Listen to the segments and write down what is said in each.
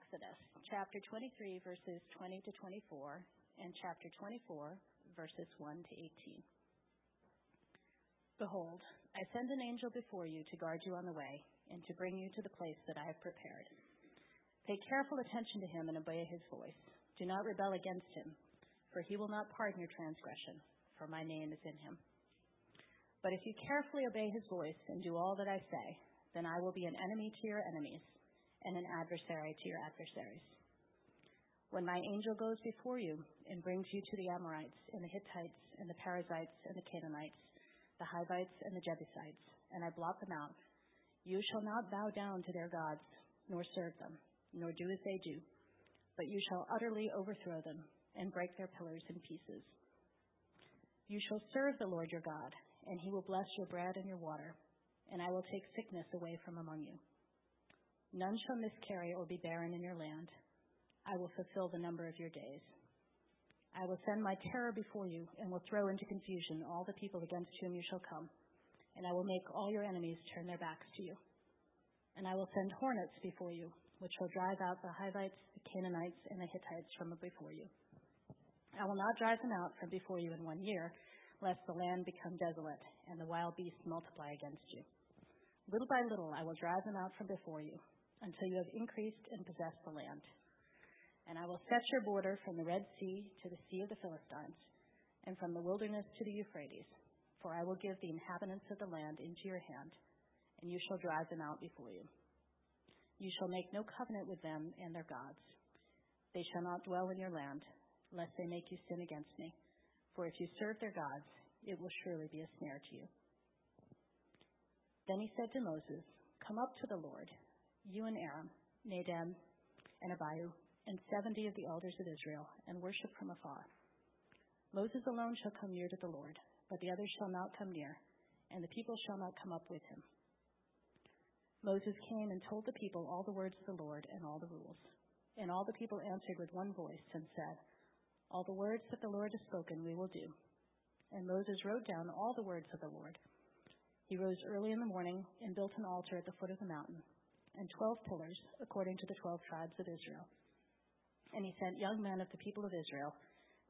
Exodus chapter 23, verses 20 to 24, and chapter 24, verses 1 to 18. Behold, I send an angel before you to guard you on the way and to bring you to the place that I have prepared. Pay careful attention to him and obey his voice. Do not rebel against him, for he will not pardon your transgression, for my name is in him. But if you carefully obey his voice and do all that I say, then I will be an enemy to your enemies and an adversary to your adversaries. When my angel goes before you and brings you to the Amorites and the Hittites and the Perizzites and the Canaanites, the Hivites and the Jebusites, and I blot them out, you shall not bow down to their gods, nor serve them, nor do as they do, but you shall utterly overthrow them and break their pillars in pieces. You shall serve the Lord your God, and he will bless your bread and your water, and I will take sickness away from among you. None shall miscarry or be barren in your land. I will fulfill the number of your days. I will send my terror before you, and will throw into confusion all the people against whom you shall come, and I will make all your enemies turn their backs to you. And I will send hornets before you, which will drive out the Hivites, the Canaanites, and the Hittites from before you. I will not drive them out from before you in one year, lest the land become desolate and the wild beasts multiply against you. Little by little I will drive them out from before you, until you have increased and possessed the land. And I will set your border from the Red Sea to the Sea of the Philistines, and from the wilderness to the Euphrates, for I will give the inhabitants of the land into your hand, and you shall drive them out before you. You shall make no covenant with them and their gods. They shall not dwell in your land, lest they make you sin against me. For if you serve their gods, it will surely be a snare to you. Then he said to Moses, Come up to the Lord, you and Aaron, Nadab and Abihu, and seventy of the elders of Israel, and worship from afar. Moses alone shall come near to the Lord, but the others shall not come near, and the people shall not come up with him. Moses came and told the people all the words of the Lord and all the rules. And all the people answered with one voice and said, all the words that the Lord has spoken we will do. And Moses wrote down all the words of the Lord. He rose early in the morning and built an altar at the foot of the mountain, and twelve pillars, according to the twelve tribes of Israel. And he sent young men of the people of Israel,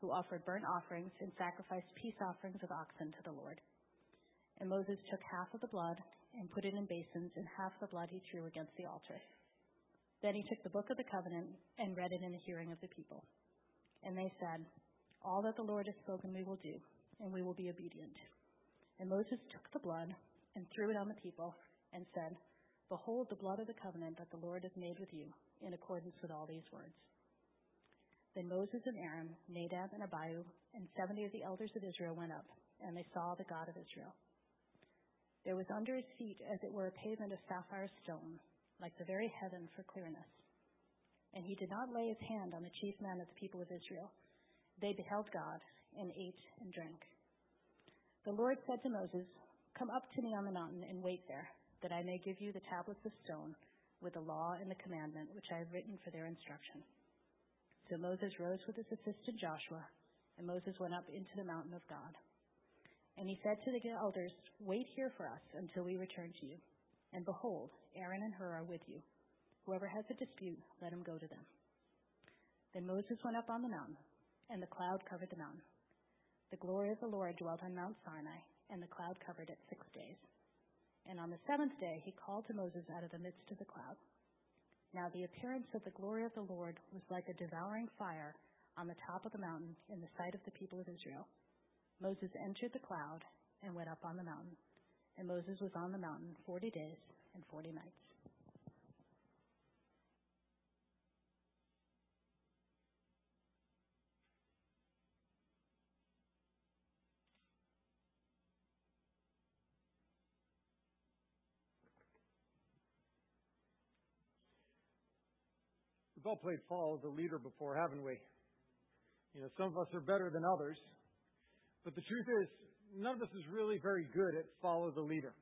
who offered burnt offerings and sacrificed peace offerings of oxen to the Lord. And Moses took half of the blood and put it in basins, and half the blood he threw against the altar. Then he took the book of the covenant and read it in the hearing of the people. And they said, All that the Lord has spoken we will do, and we will be obedient. And Moses took the blood and threw it on the people and said, Behold the blood of the covenant that the Lord has made with you, in accordance with all these words. Then Moses and Aaron, Nadab and Abihu, and seventy of the elders of Israel went up, and they saw the God of Israel. There was under his feet, as it were, a pavement of sapphire stone, like the very heaven for clearness and he did not lay his hand on the chief men of the people of Israel. They beheld God and ate and drank. The Lord said to Moses, Come up to me on the mountain and wait there, that I may give you the tablets of stone with the law and the commandment which I have written for their instruction. So Moses rose with his assistant Joshua, and Moses went up into the mountain of God. And he said to the elders, Wait here for us until we return to you. And behold, Aaron and Hur are with you Whoever has a dispute, let him go to them. Then Moses went up on the mountain, and the cloud covered the mountain. The glory of the Lord dwelt on Mount Sinai, and the cloud covered it six days. And on the seventh day he called to Moses out of the midst of the cloud. Now the appearance of the glory of the Lord was like a devouring fire on the top of the mountain in the sight of the people of Israel. Moses entered the cloud and went up on the mountain. And Moses was on the mountain forty days and forty nights. We've all played follow the leader before, haven't we? You know, some of us are better than others. But the truth is, none of us is really very good at follow the leader.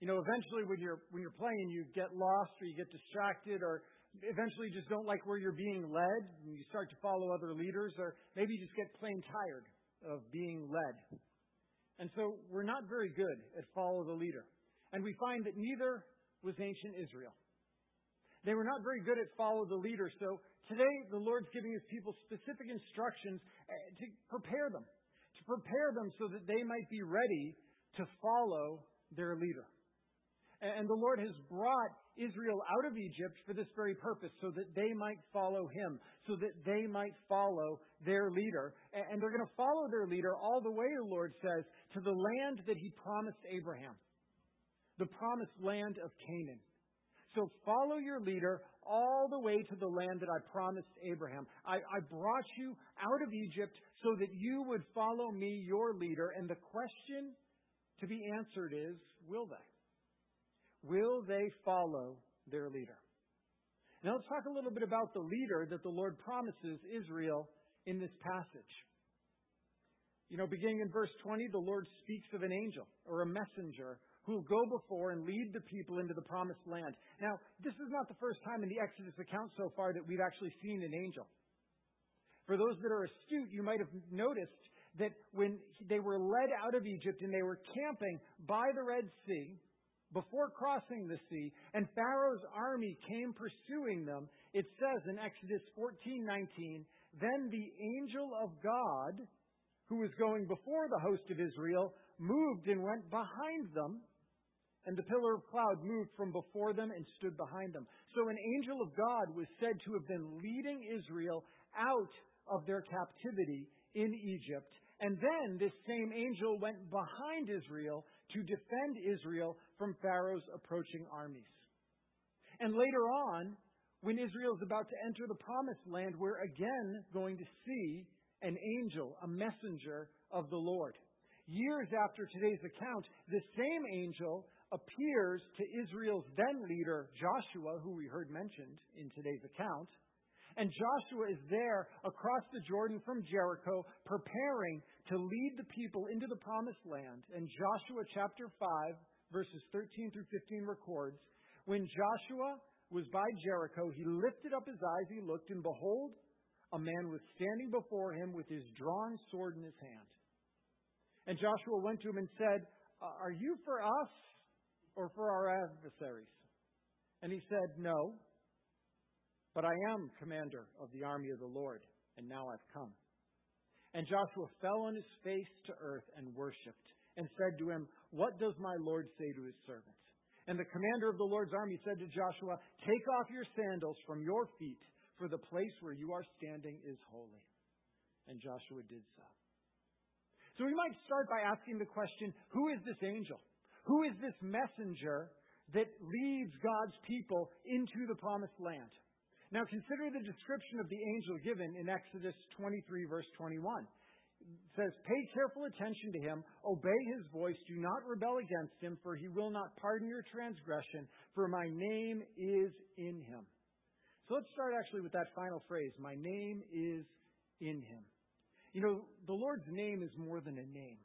You know, eventually when you're when you're playing, you get lost or you get distracted or eventually you just don't like where you're being led and you start to follow other leaders or maybe you just get plain tired of being led. And so we're not very good at follow the leader. And we find that neither was ancient Israel. They were not very good at follow the leader. So today, the Lord's giving his people specific instructions eh, to prepare them, to prepare them so that they might be ready to follow their leader. And the Lord has brought Israel out of Egypt for this very purpose, so that they might follow him, so that they might follow their leader. And they're going to follow their leader all the way, the Lord says, to the land that he promised Abraham, the promised land of Canaan. So follow your leader all the way to the land that I promised Abraham. I, I brought you out of Egypt so that you would follow me, your leader. And the question to be answered is, will they? Will they follow their leader? Now let's talk a little bit about the leader that the Lord promises Israel in this passage. You know, beginning in verse 20, the Lord speaks of an angel or a messenger who will go before and lead the people into the promised land. Now, this is not the first time in the Exodus account so far that we've actually seen an angel. For those that are astute, you might have noticed that when they were led out of Egypt and they were camping by the Red Sea, before crossing the sea, and Pharaoh's army came pursuing them, it says in Exodus 14:19, then the angel of God, who was going before the host of Israel, moved and went behind them, and the pillar of cloud moved from before them and stood behind them. So an angel of God was said to have been leading Israel out of their captivity in Egypt. And then this same angel went behind Israel to defend Israel from Pharaoh's approaching armies. And later on, when Israel is about to enter the promised land, we're again going to see an angel, a messenger of the Lord. Years after today's account, the same angel appears to Israel's then leader, Joshua, who we heard mentioned in today's account. And Joshua is there across the Jordan from Jericho, preparing to lead the people into the promised land. And Joshua chapter 5, verses 13 through 15 records when Joshua was by Jericho, he lifted up his eyes, he looked, and behold, a man was standing before him with his drawn sword in his hand. And Joshua went to him and said, Are you for us or for our adversaries? And he said, No. But I am commander of the army of the Lord, and now I've come. And Joshua fell on his face to earth and worshipped, and said to him, What does my Lord say to his servant? And the commander of the Lord's army said to Joshua, Take off your sandals from your feet, for the place where you are standing is holy. And Joshua did so. So we might start by asking the question who is this angel? Who is this messenger that leads God's people into the promised land? Now consider the description of the angel given in Exodus 23 verse 21. It says, Pay careful attention to him, obey his voice, do not rebel against him, for he will not pardon your transgression, for my name is in him. So let's start actually with that final phrase, my name is in him. You know, the Lord's name is more than a name.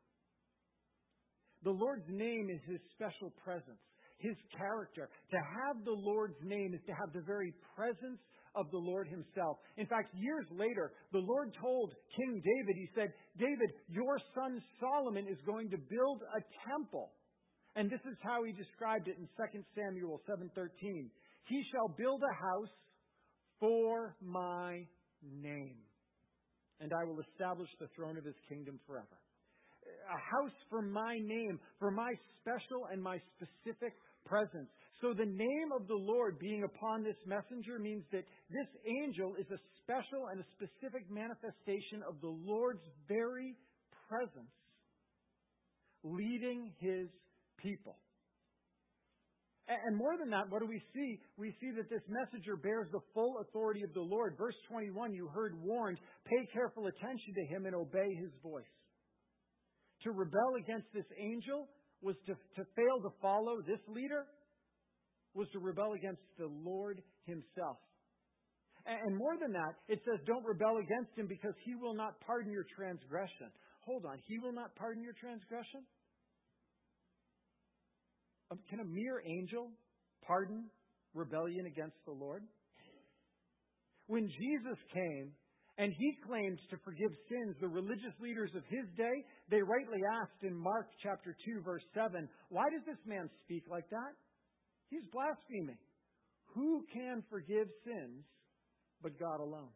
The Lord's name is his special presence, his character. To have the Lord's name is to have the very presence of the Lord himself. In fact, years later, the Lord told King David, he said, David, your son Solomon is going to build a temple. And this is how he described it in 2 Samuel 7:13. He shall build a house for my name, and I will establish the throne of his kingdom forever. A house for my name, for my special and my specific presence. So the name of the Lord being upon this messenger means that this angel is a special and a specific manifestation of the Lord's very presence leading his people. And more than that, what do we see? We see that this messenger bears the full authority of the Lord. Verse 21, you heard warned, pay careful attention to him and obey his voice. To rebel against this angel was to, to fail to follow this leader was to rebel against the Lord Himself. And more than that, it says, don't rebel against Him because He will not pardon your transgression. Hold on, He will not pardon your transgression? Um, can a mere angel pardon rebellion against the Lord? When Jesus came and he claimed to forgive sins, the religious leaders of his day, they rightly asked in Mark chapter 2 verse 7, why does this man speak like that? He's blaspheming. Who can forgive sins but God alone?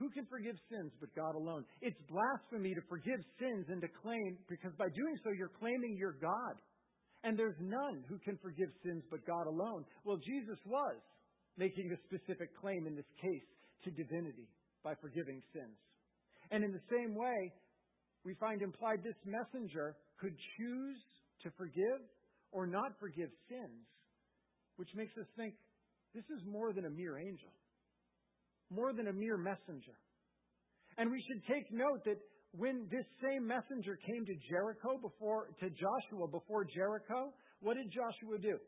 Who can forgive sins but God alone? It's blasphemy to forgive sins and to claim, because by doing so, you're claiming you're God. And there's none who can forgive sins but God alone. Well, Jesus was making a specific claim in this case to divinity by forgiving sins. And in the same way, we find implied this messenger could choose to forgive or not forgive sins, which makes us think this is more than a mere angel more than a mere messenger. And we should take note that when this same messenger came to Jericho before, to Joshua before Jericho, what did Joshua do?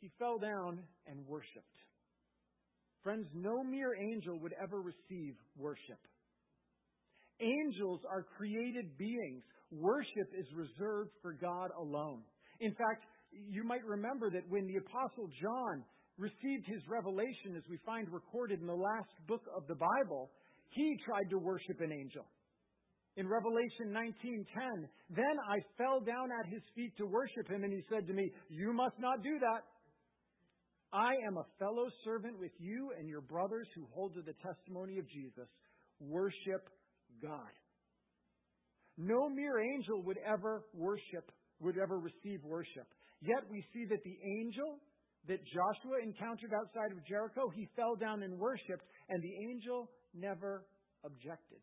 He fell down and worshiped. Friends, no mere angel would ever receive worship. Angels are created beings. Worship is reserved for God alone. In fact, you might remember that when the Apostle John received his revelation, as we find recorded in the last book of the Bible, he tried to worship an angel. In Revelation 19:10, then I fell down at his feet to worship him, and he said to me, "You must not do that. I am a fellow servant with you and your brothers who hold to the testimony of Jesus. Worship God." No mere angel would ever worship, would ever receive worship. Yet we see that the angel that Joshua encountered outside of Jericho, he fell down and worshiped, and the angel never objected.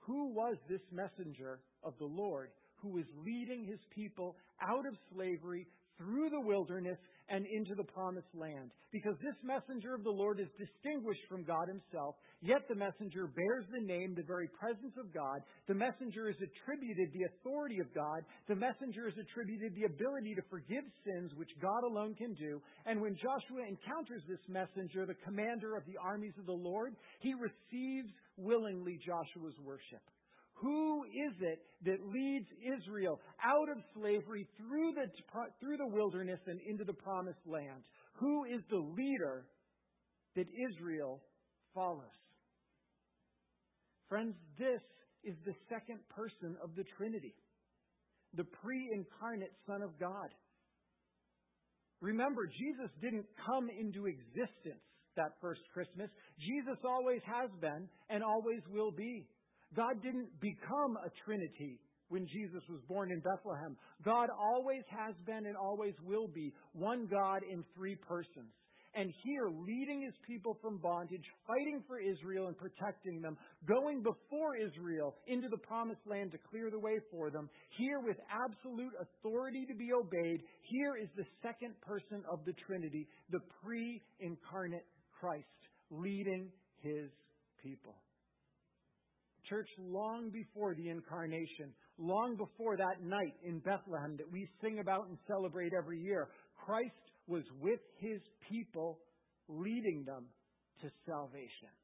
Who was this messenger of the Lord who was leading his people out of slavery through the wilderness and into the promised land. Because this messenger of the Lord is distinguished from God himself, yet the messenger bears the name, the very presence of God. The messenger is attributed the authority of God. The messenger is attributed the ability to forgive sins, which God alone can do. And when Joshua encounters this messenger, the commander of the armies of the Lord, he receives willingly Joshua's worship. Who is it that leads Israel out of slavery through the, through the wilderness and into the promised land? Who is the leader that Israel follows? Friends, this is the second person of the Trinity, the pre incarnate Son of God. Remember, Jesus didn't come into existence that first Christmas. Jesus always has been and always will be. God didn't become a Trinity when Jesus was born in Bethlehem. God always has been and always will be one God in three persons. And here, leading his people from bondage, fighting for Israel and protecting them, going before Israel into the promised land to clear the way for them, here with absolute authority to be obeyed, here is the second person of the Trinity, the pre incarnate Christ, leading his people. Church, long before the incarnation, long before that night in Bethlehem that we sing about and celebrate every year, Christ was with his people, leading them to salvation.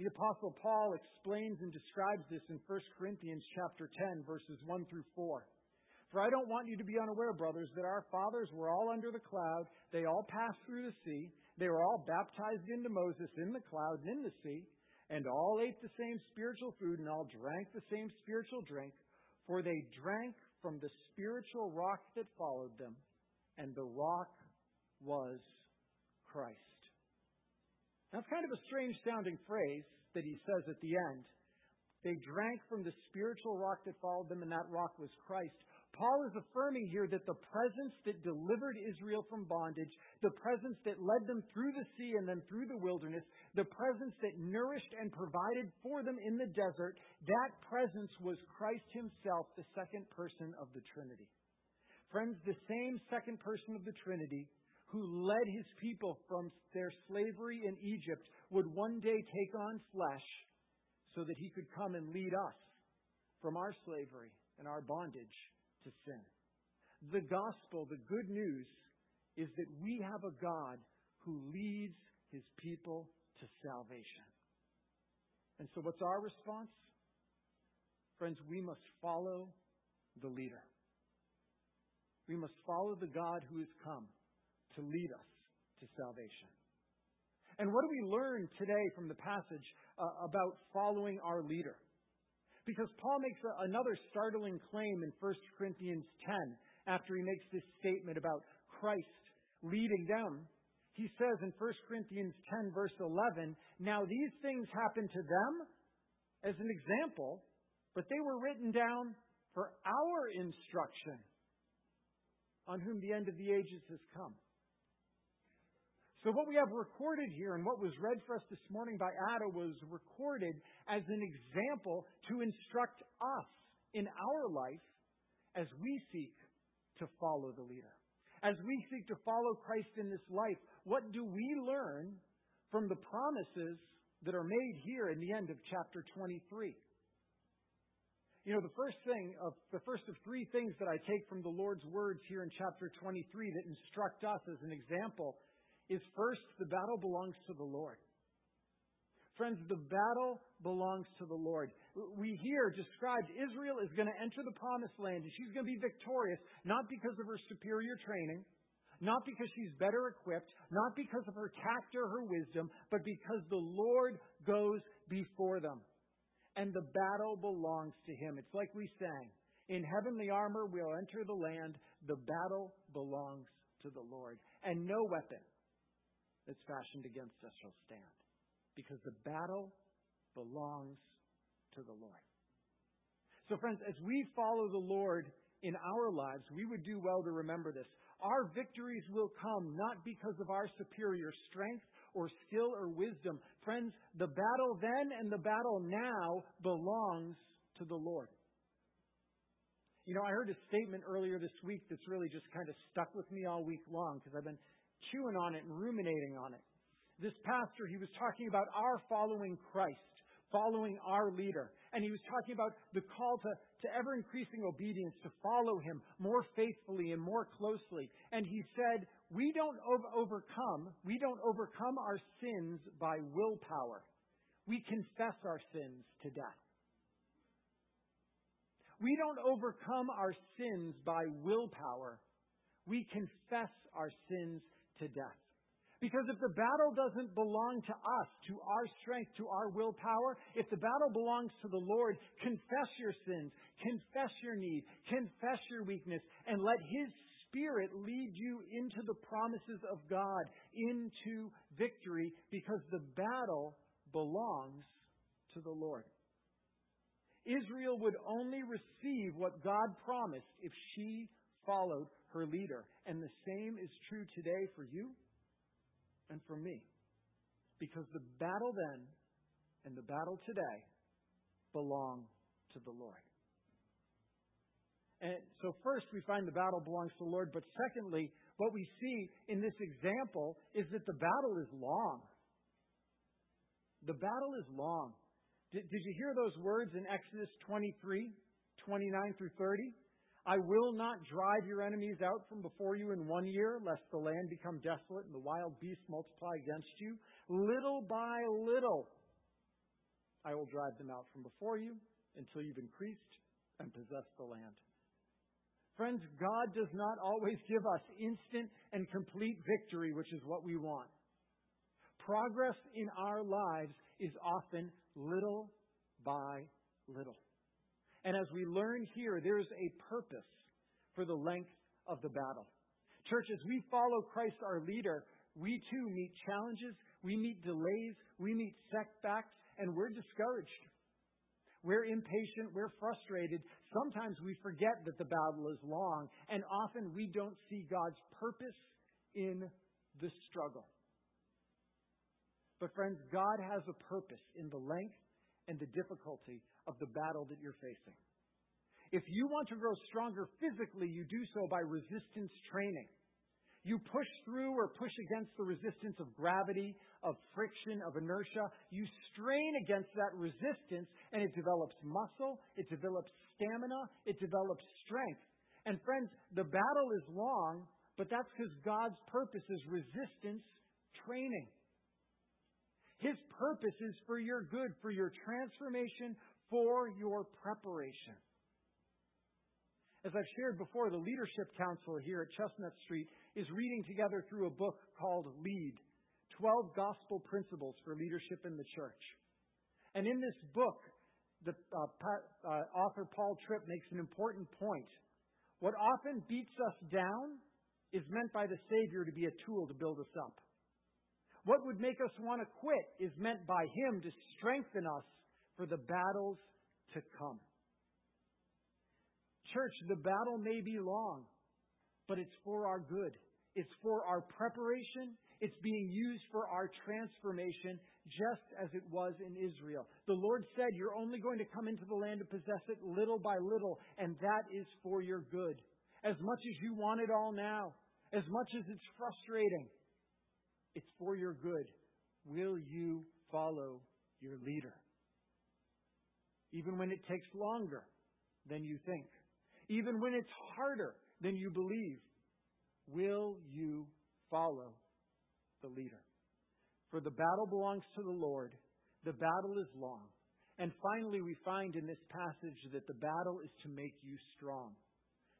The apostle Paul explains and describes this in 1 Corinthians chapter 10 verses 1 through 4. For I don't want you to be unaware, brothers, that our fathers were all under the cloud. They all passed through the sea. They were all baptized into Moses in the cloud and in the sea and all ate the same spiritual food and all drank the same spiritual drink, for they drank from the spiritual rock that followed them, and the rock was Christ. That's kind of a strange sounding phrase that he says at the end. They drank from the spiritual rock that followed them, and that rock was Christ. Paul is affirming here that the presence that delivered Israel from bondage, the presence that led them through the sea and then through the wilderness, the presence that nourished and provided for them in the desert, that presence was Christ himself, the second person of the Trinity. Friends, the same second person of the Trinity who led his people from their slavery in Egypt would one day take on flesh so that he could come and lead us from our slavery and our bondage to sin. The gospel, the good news, is that we have a God who leads his people to salvation. And so, what's our response? Friends, we must follow the leader. We must follow the God who has come to lead us to salvation. And what do we learn today from the passage uh, about following our leader? Because Paul makes another startling claim in 1 Corinthians 10 after he makes this statement about Christ leading them, he says in 1 Corinthians 10, verse 11, Now these things happened to them as an example, but they were written down for our instruction, on whom the end of the ages has come. So, what we have recorded here and what was read for us this morning by Ada was recorded as an example to instruct us in our life as we seek to follow the leader. As we seek to follow Christ in this life, what do we learn from the promises that are made here in the end of chapter 23? You know, the first thing of the first of three things that I take from the Lord's words here in chapter 23 that instruct us as an example is first, the battle belongs to the Lord. Friends, the battle belongs to the Lord. We hear described Israel is going to enter the promised land and she's going to be victorious, not because of her superior training, not because she's better equipped, not because of her tact or her wisdom, but because the Lord goes before them. And the battle belongs to Him. It's like we sang In heavenly armor we'll enter the land, the battle belongs to the Lord. And no weapon that's fashioned against us shall stand because the battle belongs to the Lord. So, friends, as we follow the Lord in our lives, we would do well to remember this. Our victories will come not because of our superior strength or skill or wisdom. Friends, the battle then and the battle now belongs to the Lord. You know, I heard a statement earlier this week that's really just kind of stuck with me all week long because I've been chewing on it and ruminating on it this pastor, he was talking about our following Christ, following our leader. And he was talking about the call to, to ever increasing obedience, to follow him more faithfully and more closely. And he said, we don't overcome, we don't overcome our sins by willpower. We confess our sins to death. We don't overcome our sins by willpower. We confess our sins to death. Because if the battle doesn't belong to us, to our strength, to our willpower, if the battle belongs to the Lord, confess your sins, confess your need, confess your weakness, and let His Spirit lead you into the promises of God, into victory, because the battle belongs to the Lord. Israel would only receive what God promised if she followed her leader. And the same is true today for you and for me. Because the battle then and the battle today belong to the Lord. And so, first, we find the battle belongs to the Lord, but secondly, what we see in this example is that the battle is long. The battle is long. Did, did you hear those words in Exodus 23, 29 through 30? I will not drive your enemies out from before you in one year, lest the land become desolate and the wild beasts multiply against you. Little by little, I will drive them out from before you until you've increased and possessed the land. Friends, God does not always give us instant and complete victory, which is what we want. Progress in our lives is often little by little. And as we learn here, there is a purpose for the length of the battle. Church, as we follow Christ our leader, we too meet challenges, we meet delays, we meet setbacks, and we're discouraged. We're impatient, we're frustrated. Sometimes we forget that the battle is long, and often we don't see God's purpose in the struggle. But, friends, God has a purpose in the length and the difficulty of the battle that you're facing. If you want to grow stronger physically, you do so by resistance training. You push through or push against the resistance of gravity, of friction, of inertia. You strain against that resistance, and it develops muscle, it develops stamina, it develops strength. And friends, the battle is long, but that's because God's purpose is resistance training. His purpose is for your good, for your transformation, for your preparation. As I've shared before, the Leadership Council here at Chestnut Street is reading together through a book called Lead 12 Gospel Principles for Leadership in the Church. And in this book, the uh, uh, author Paul Tripp makes an important point. What often beats us down is meant by the Savior to be a tool to build us up. What would make us want to quit is meant by Him to strengthen us for the battles to come. Church, the battle may be long, but it's for our good. It's for our preparation. It's being used for our transformation, just as it was in Israel. The Lord said, You're only going to come into the land to possess it little by little, and that is for your good. As much as you want it all now, as much as it's frustrating, it's for your good. Will you follow your leader? Even when it takes longer than you think, even when it's harder than you believe, will you follow the leader? For the battle belongs to the Lord, the battle is long. And finally, we find in this passage that the battle is to make you strong,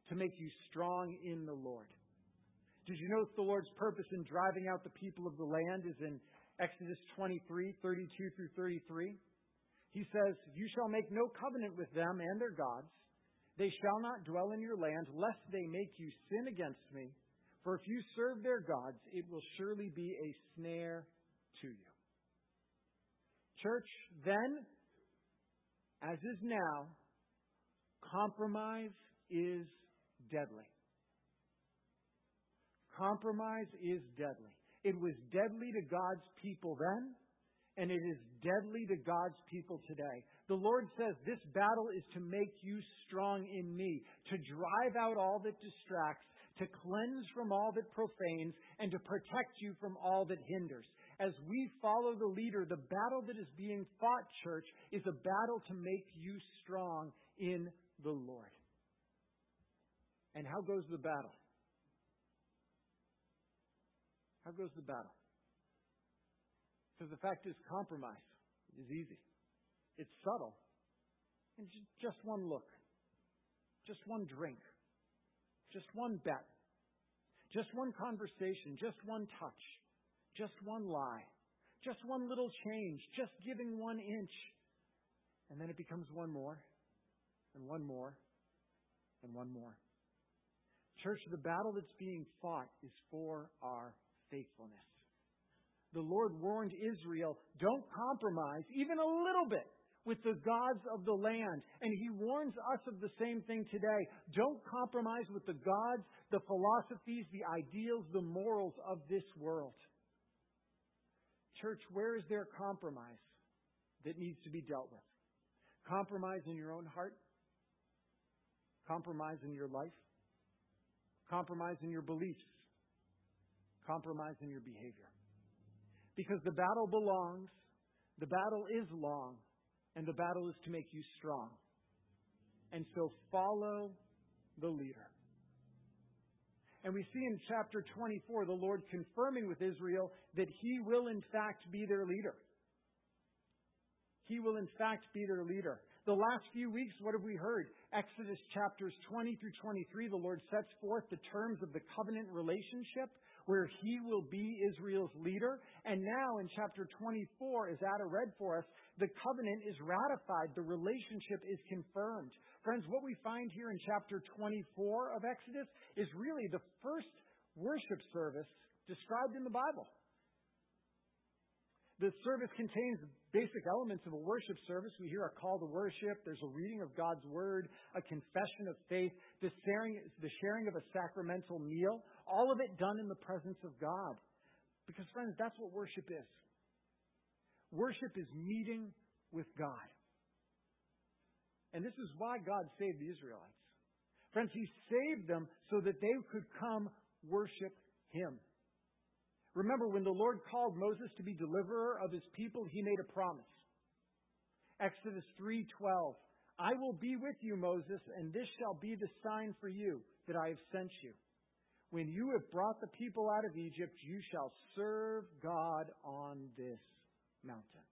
to make you strong in the Lord. Did you notice the Lord's purpose in driving out the people of the land is in Exodus 23, 32 through 33? He says, You shall make no covenant with them and their gods. They shall not dwell in your land, lest they make you sin against me. For if you serve their gods, it will surely be a snare to you. Church, then, as is now, compromise is deadly. Compromise is deadly. It was deadly to God's people then, and it is deadly to God's people today. The Lord says, This battle is to make you strong in me, to drive out all that distracts, to cleanse from all that profanes, and to protect you from all that hinders. As we follow the leader, the battle that is being fought, church, is a battle to make you strong in the Lord. And how goes the battle? How goes the battle? Because the fact is, compromise is easy. It's subtle. And just one look, just one drink, just one bet, just one conversation, just one touch, just one lie, just one little change, just giving one inch. And then it becomes one more, and one more, and one more. Church, the battle that's being fought is for our faithfulness. The Lord warned Israel, don't compromise even a little bit with the gods of the land. And He warns us of the same thing today. Don't compromise with the gods, the philosophies, the ideals, the morals of this world. Church, where is there compromise that needs to be dealt with? Compromise in your own heart? Compromise in your life? Compromise in your beliefs? compromise in your behavior. Because the battle belongs, the battle is long, and the battle is to make you strong. And so follow the leader. And we see in chapter 24 the Lord confirming with Israel that He will in fact be their leader. He will in fact be their leader. The last few weeks, what have we heard? Exodus chapters 20 through 23, the Lord sets forth the terms of the covenant relationship where he will be Israel's leader. And now in chapter 24, as Ada read for us, the covenant is ratified, the relationship is confirmed. Friends, what we find here in chapter 24 of Exodus is really the first worship service described in the Bible. The service contains basic elements of a worship service. We hear a call to worship. There's a reading of God's Word, a confession of faith, the sharing, the sharing of a sacramental meal, all of it done in the presence of God. Because, friends, that's what worship is. Worship is meeting with God. And this is why God saved the Israelites. Friends, He saved them so that they could come worship Him. Remember, when the Lord called Moses to be deliverer of his people, he made a promise. Exodus 3:12 I will be with you, Moses, and this shall be the sign for you that I have sent you. When you have brought the people out of Egypt, you shall serve God on this mountain.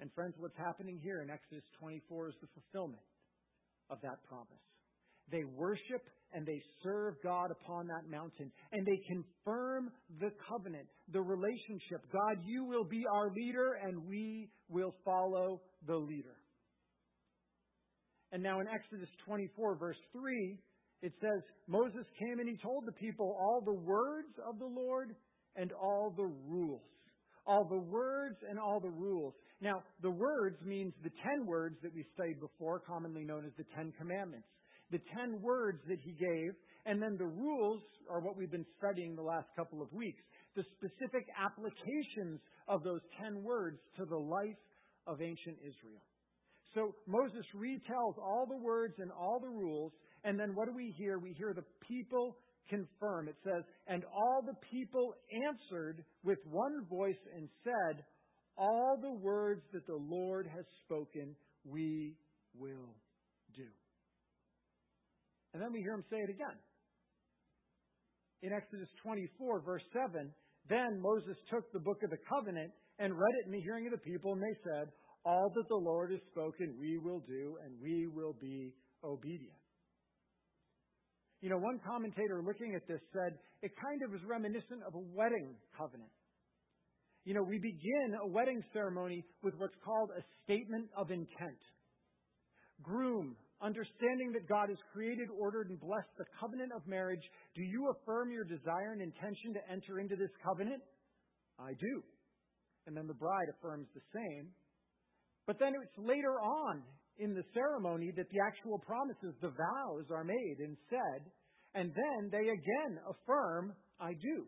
And friends, what's happening here in Exodus 24 is the fulfillment of that promise. They worship and they serve God upon that mountain. And they confirm the covenant, the relationship. God, you will be our leader, and we will follow the leader. And now in Exodus 24, verse 3, it says, Moses came and he told the people all the words of the Lord and all the rules. All the words and all the rules. Now, the words means the ten words that we studied before, commonly known as the Ten Commandments. The ten words that he gave, and then the rules are what we've been studying the last couple of weeks. The specific applications of those ten words to the life of ancient Israel. So Moses retells all the words and all the rules, and then what do we hear? We hear the people confirm. It says, And all the people answered with one voice and said, All the words that the Lord has spoken, we will do. And then we hear him say it again. In Exodus 24, verse 7, then Moses took the book of the covenant and read it in the hearing of the people, and they said, All that the Lord has spoken, we will do, and we will be obedient. You know, one commentator looking at this said it kind of is reminiscent of a wedding covenant. You know, we begin a wedding ceremony with what's called a statement of intent. Groom, understanding that God has created, ordered, and blessed the covenant of marriage, do you affirm your desire and intention to enter into this covenant? I do. And then the bride affirms the same. But then it's later on in the ceremony that the actual promises, the vows, are made and said, and then they again affirm, I do.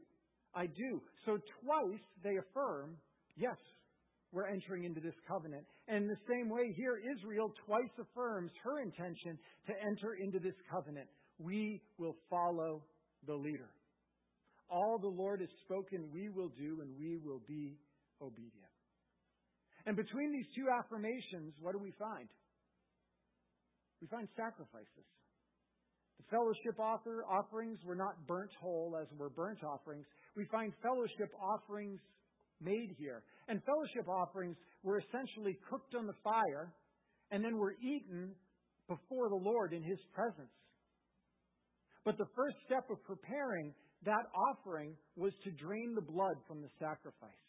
I do. So twice they affirm, yes, we're entering into this covenant. And in the same way here, Israel twice affirms her intention to enter into this covenant. We will follow the leader. All the Lord has spoken, we will do, and we will be obedient. And between these two affirmations, what do we find? we find sacrifices. The fellowship offer, offerings were not burnt whole as were burnt offerings. We find fellowship offerings made here. And fellowship offerings were essentially cooked on the fire and then were eaten before the Lord in His presence. But the first step of preparing that offering was to drain the blood from the sacrifice.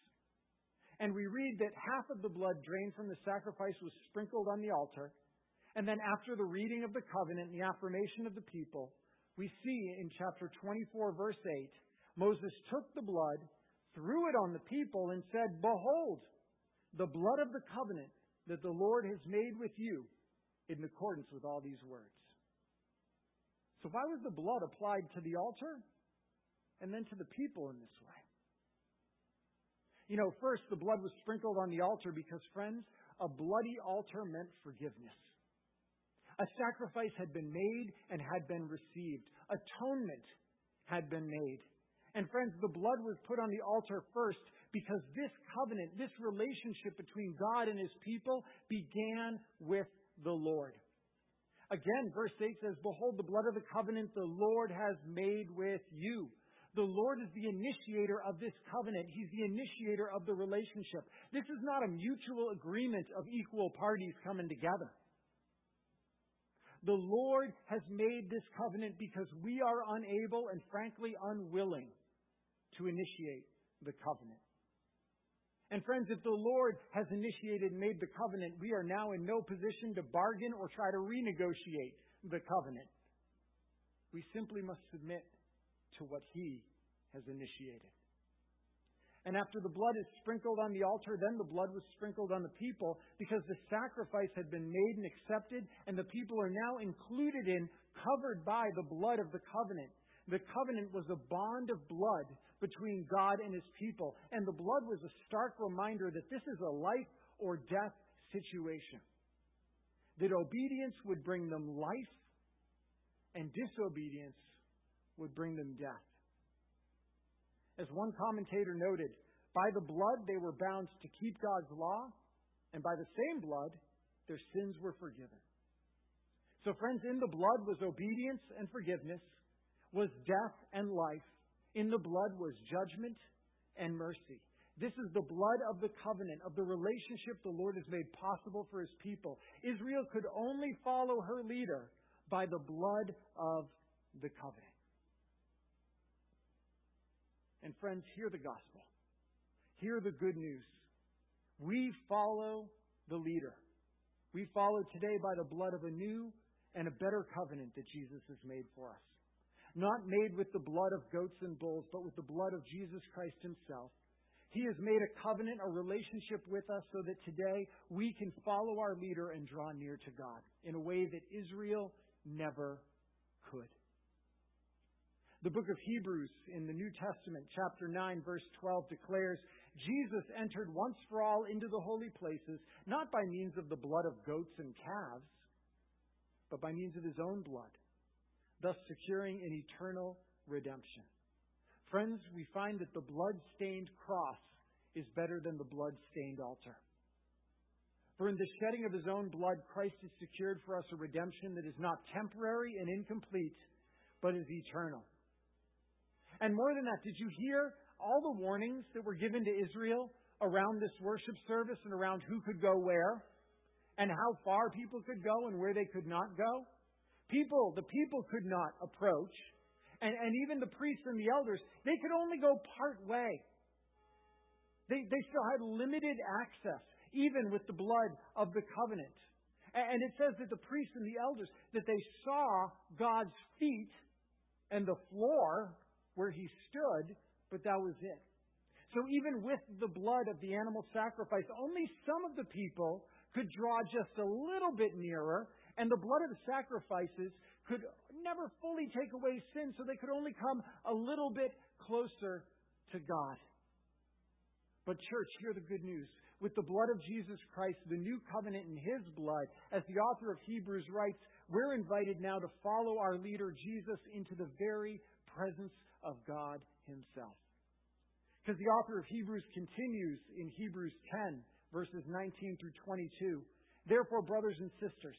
And we read that half of the blood drained from the sacrifice was sprinkled on the altar, and then after the reading of the covenant and the affirmation of the people, we see in chapter 24, verse 8, Moses took the blood, threw it on the people, and said, Behold, the blood of the covenant that the Lord has made with you in accordance with all these words. So, why was the blood applied to the altar and then to the people in this way? You know, first, the blood was sprinkled on the altar because, friends, a bloody altar meant forgiveness. A sacrifice had been made and had been received. Atonement had been made. And friends, the blood was put on the altar first because this covenant, this relationship between God and his people began with the Lord. Again, verse 8 says, Behold, the blood of the covenant the Lord has made with you. The Lord is the initiator of this covenant. He's the initiator of the relationship. This is not a mutual agreement of equal parties coming together. The Lord has made this covenant because we are unable and frankly unwilling to initiate the covenant. And friends, if the Lord has initiated and made the covenant, we are now in no position to bargain or try to renegotiate the covenant. We simply must submit to what He has initiated. And after the blood is sprinkled on the altar, then the blood was sprinkled on the people because the sacrifice had been made and accepted, and the people are now included in, covered by the blood of the covenant. The covenant was a bond of blood between God and his people, and the blood was a stark reminder that this is a life or death situation. That obedience would bring them life, and disobedience would bring them death. As one commentator noted, by the blood they were bound to keep God's law, and by the same blood their sins were forgiven. So, friends, in the blood was obedience and forgiveness, was death and life. In the blood was judgment and mercy. This is the blood of the covenant, of the relationship the Lord has made possible for his people. Israel could only follow her leader by the blood of the covenant. And friends, hear the gospel. Hear the good news. We follow the leader. We follow today by the blood of a new and a better covenant that Jesus has made for us. Not made with the blood of goats and bulls, but with the blood of Jesus Christ himself. He has made a covenant, a relationship with us so that today we can follow our leader and draw near to God in a way that Israel never could. The book of Hebrews in the New Testament, chapter 9, verse 12, declares Jesus entered once for all into the holy places, not by means of the blood of goats and calves, but by means of his own blood, thus securing an eternal redemption. Friends, we find that the blood stained cross is better than the blood stained altar. For in the shedding of his own blood, Christ has secured for us a redemption that is not temporary and incomplete, but is eternal. And more than that, did you hear all the warnings that were given to Israel around this worship service and around who could go where and how far people could go and where they could not go. People, the people could not approach. And, and even the priests and the elders, they could only go part way. They, they still had limited access, even with the blood of the covenant. And it says that the priests and the elders, that they saw God's feet and the floor where he stood, but that was it. So even with the blood of the animal sacrifice, only some of the people could draw just a little bit nearer, and the blood of the sacrifices could never fully take away sin, so they could only come a little bit closer to God. But, church, hear the good news. With the blood of Jesus Christ, the new covenant in His blood, as the author of Hebrews writes, we're invited now to follow our leader Jesus into the very presence of God Himself. Because the author of Hebrews continues in Hebrews 10, verses 19 through 22. Therefore, brothers and sisters,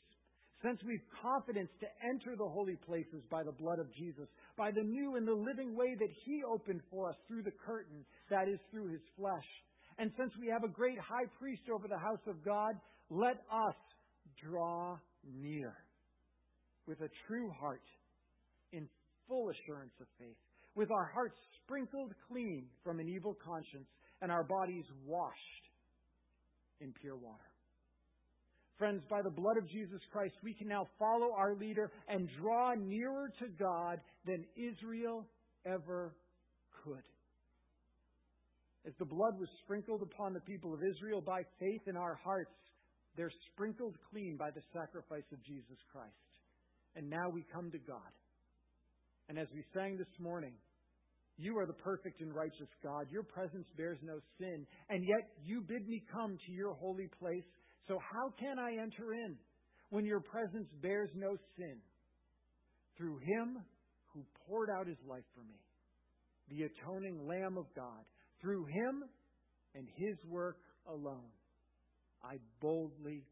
since we've confidence to enter the holy places by the blood of Jesus, by the new and the living way that He opened for us through the curtain, that is, through His flesh, and since we have a great high priest over the house of God, let us draw near with a true heart in full assurance of faith with our hearts sprinkled clean from an evil conscience and our bodies washed in pure water. Friends, by the blood of Jesus Christ, we can now follow our leader and draw nearer to God than Israel ever could. As the blood was sprinkled upon the people of Israel by faith in our hearts, they're sprinkled clean by the sacrifice of Jesus Christ. And now we come to God. And as we sang this morning, you are the perfect and righteous God. Your presence bears no sin. And yet you bid me come to your holy place. So how can I enter in when your presence bears no sin? Through him who poured out his life for me, the atoning Lamb of God. Through him and his work alone, I boldly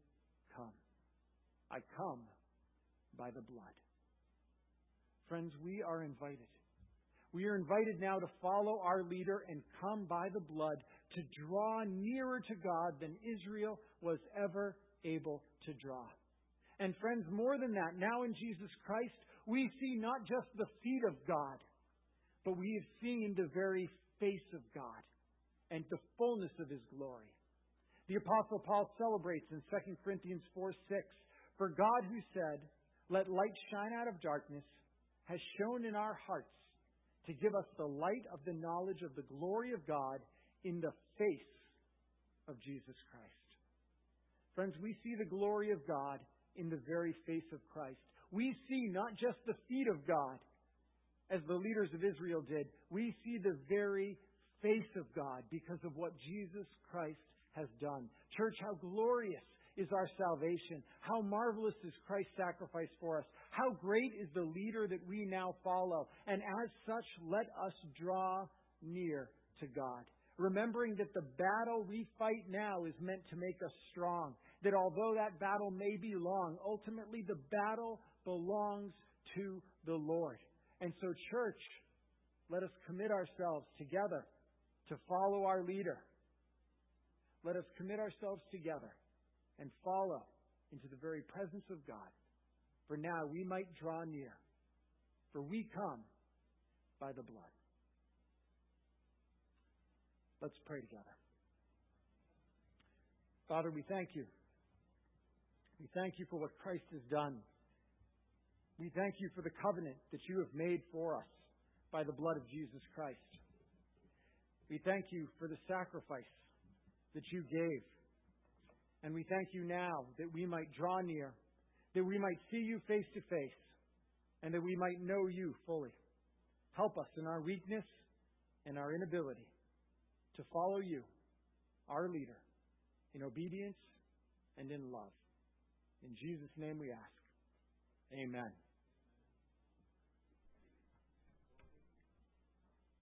come. I come by the blood. Friends, we are invited we are invited now to follow our leader and come by the blood to draw nearer to God than Israel was ever able to draw. And friends, more than that, now in Jesus Christ, we see not just the feet of God, but we have seen the very face of God and the fullness of his glory. The apostle Paul celebrates in 2 Corinthians 4 6, for God who said, let light shine out of darkness, has shone in our hearts to give us the light of the knowledge of the glory of God in the face of Jesus Christ. Friends, we see the glory of God in the very face of Christ. We see not just the feet of God, as the leaders of Israel did, we see the very face of God because of what Jesus Christ has done. Church, how glorious is our salvation. How marvelous is Christ's sacrifice for us. How great is the leader that we now follow. And as such, let us draw near to God. Remembering that the battle we fight now is meant to make us strong. That although that battle may be long, ultimately the battle belongs to the Lord. And so, church, let us commit ourselves together to follow our leader. Let us commit ourselves together and follow into the very presence of God. For now we might draw near, for we come by the blood. Let's pray together. Father, we thank you We thank you for what Christ has done. We thank you for the covenant that you have made for us by the blood of Jesus Christ. We thank you for the sacrifice that you gave. And we thank you now that we might draw near, that we might see you face to face, and that we might know you fully. Help us in our weakness and our inability to follow you, our leader, in obedience and in love. In Jesus' name we ask. Amen.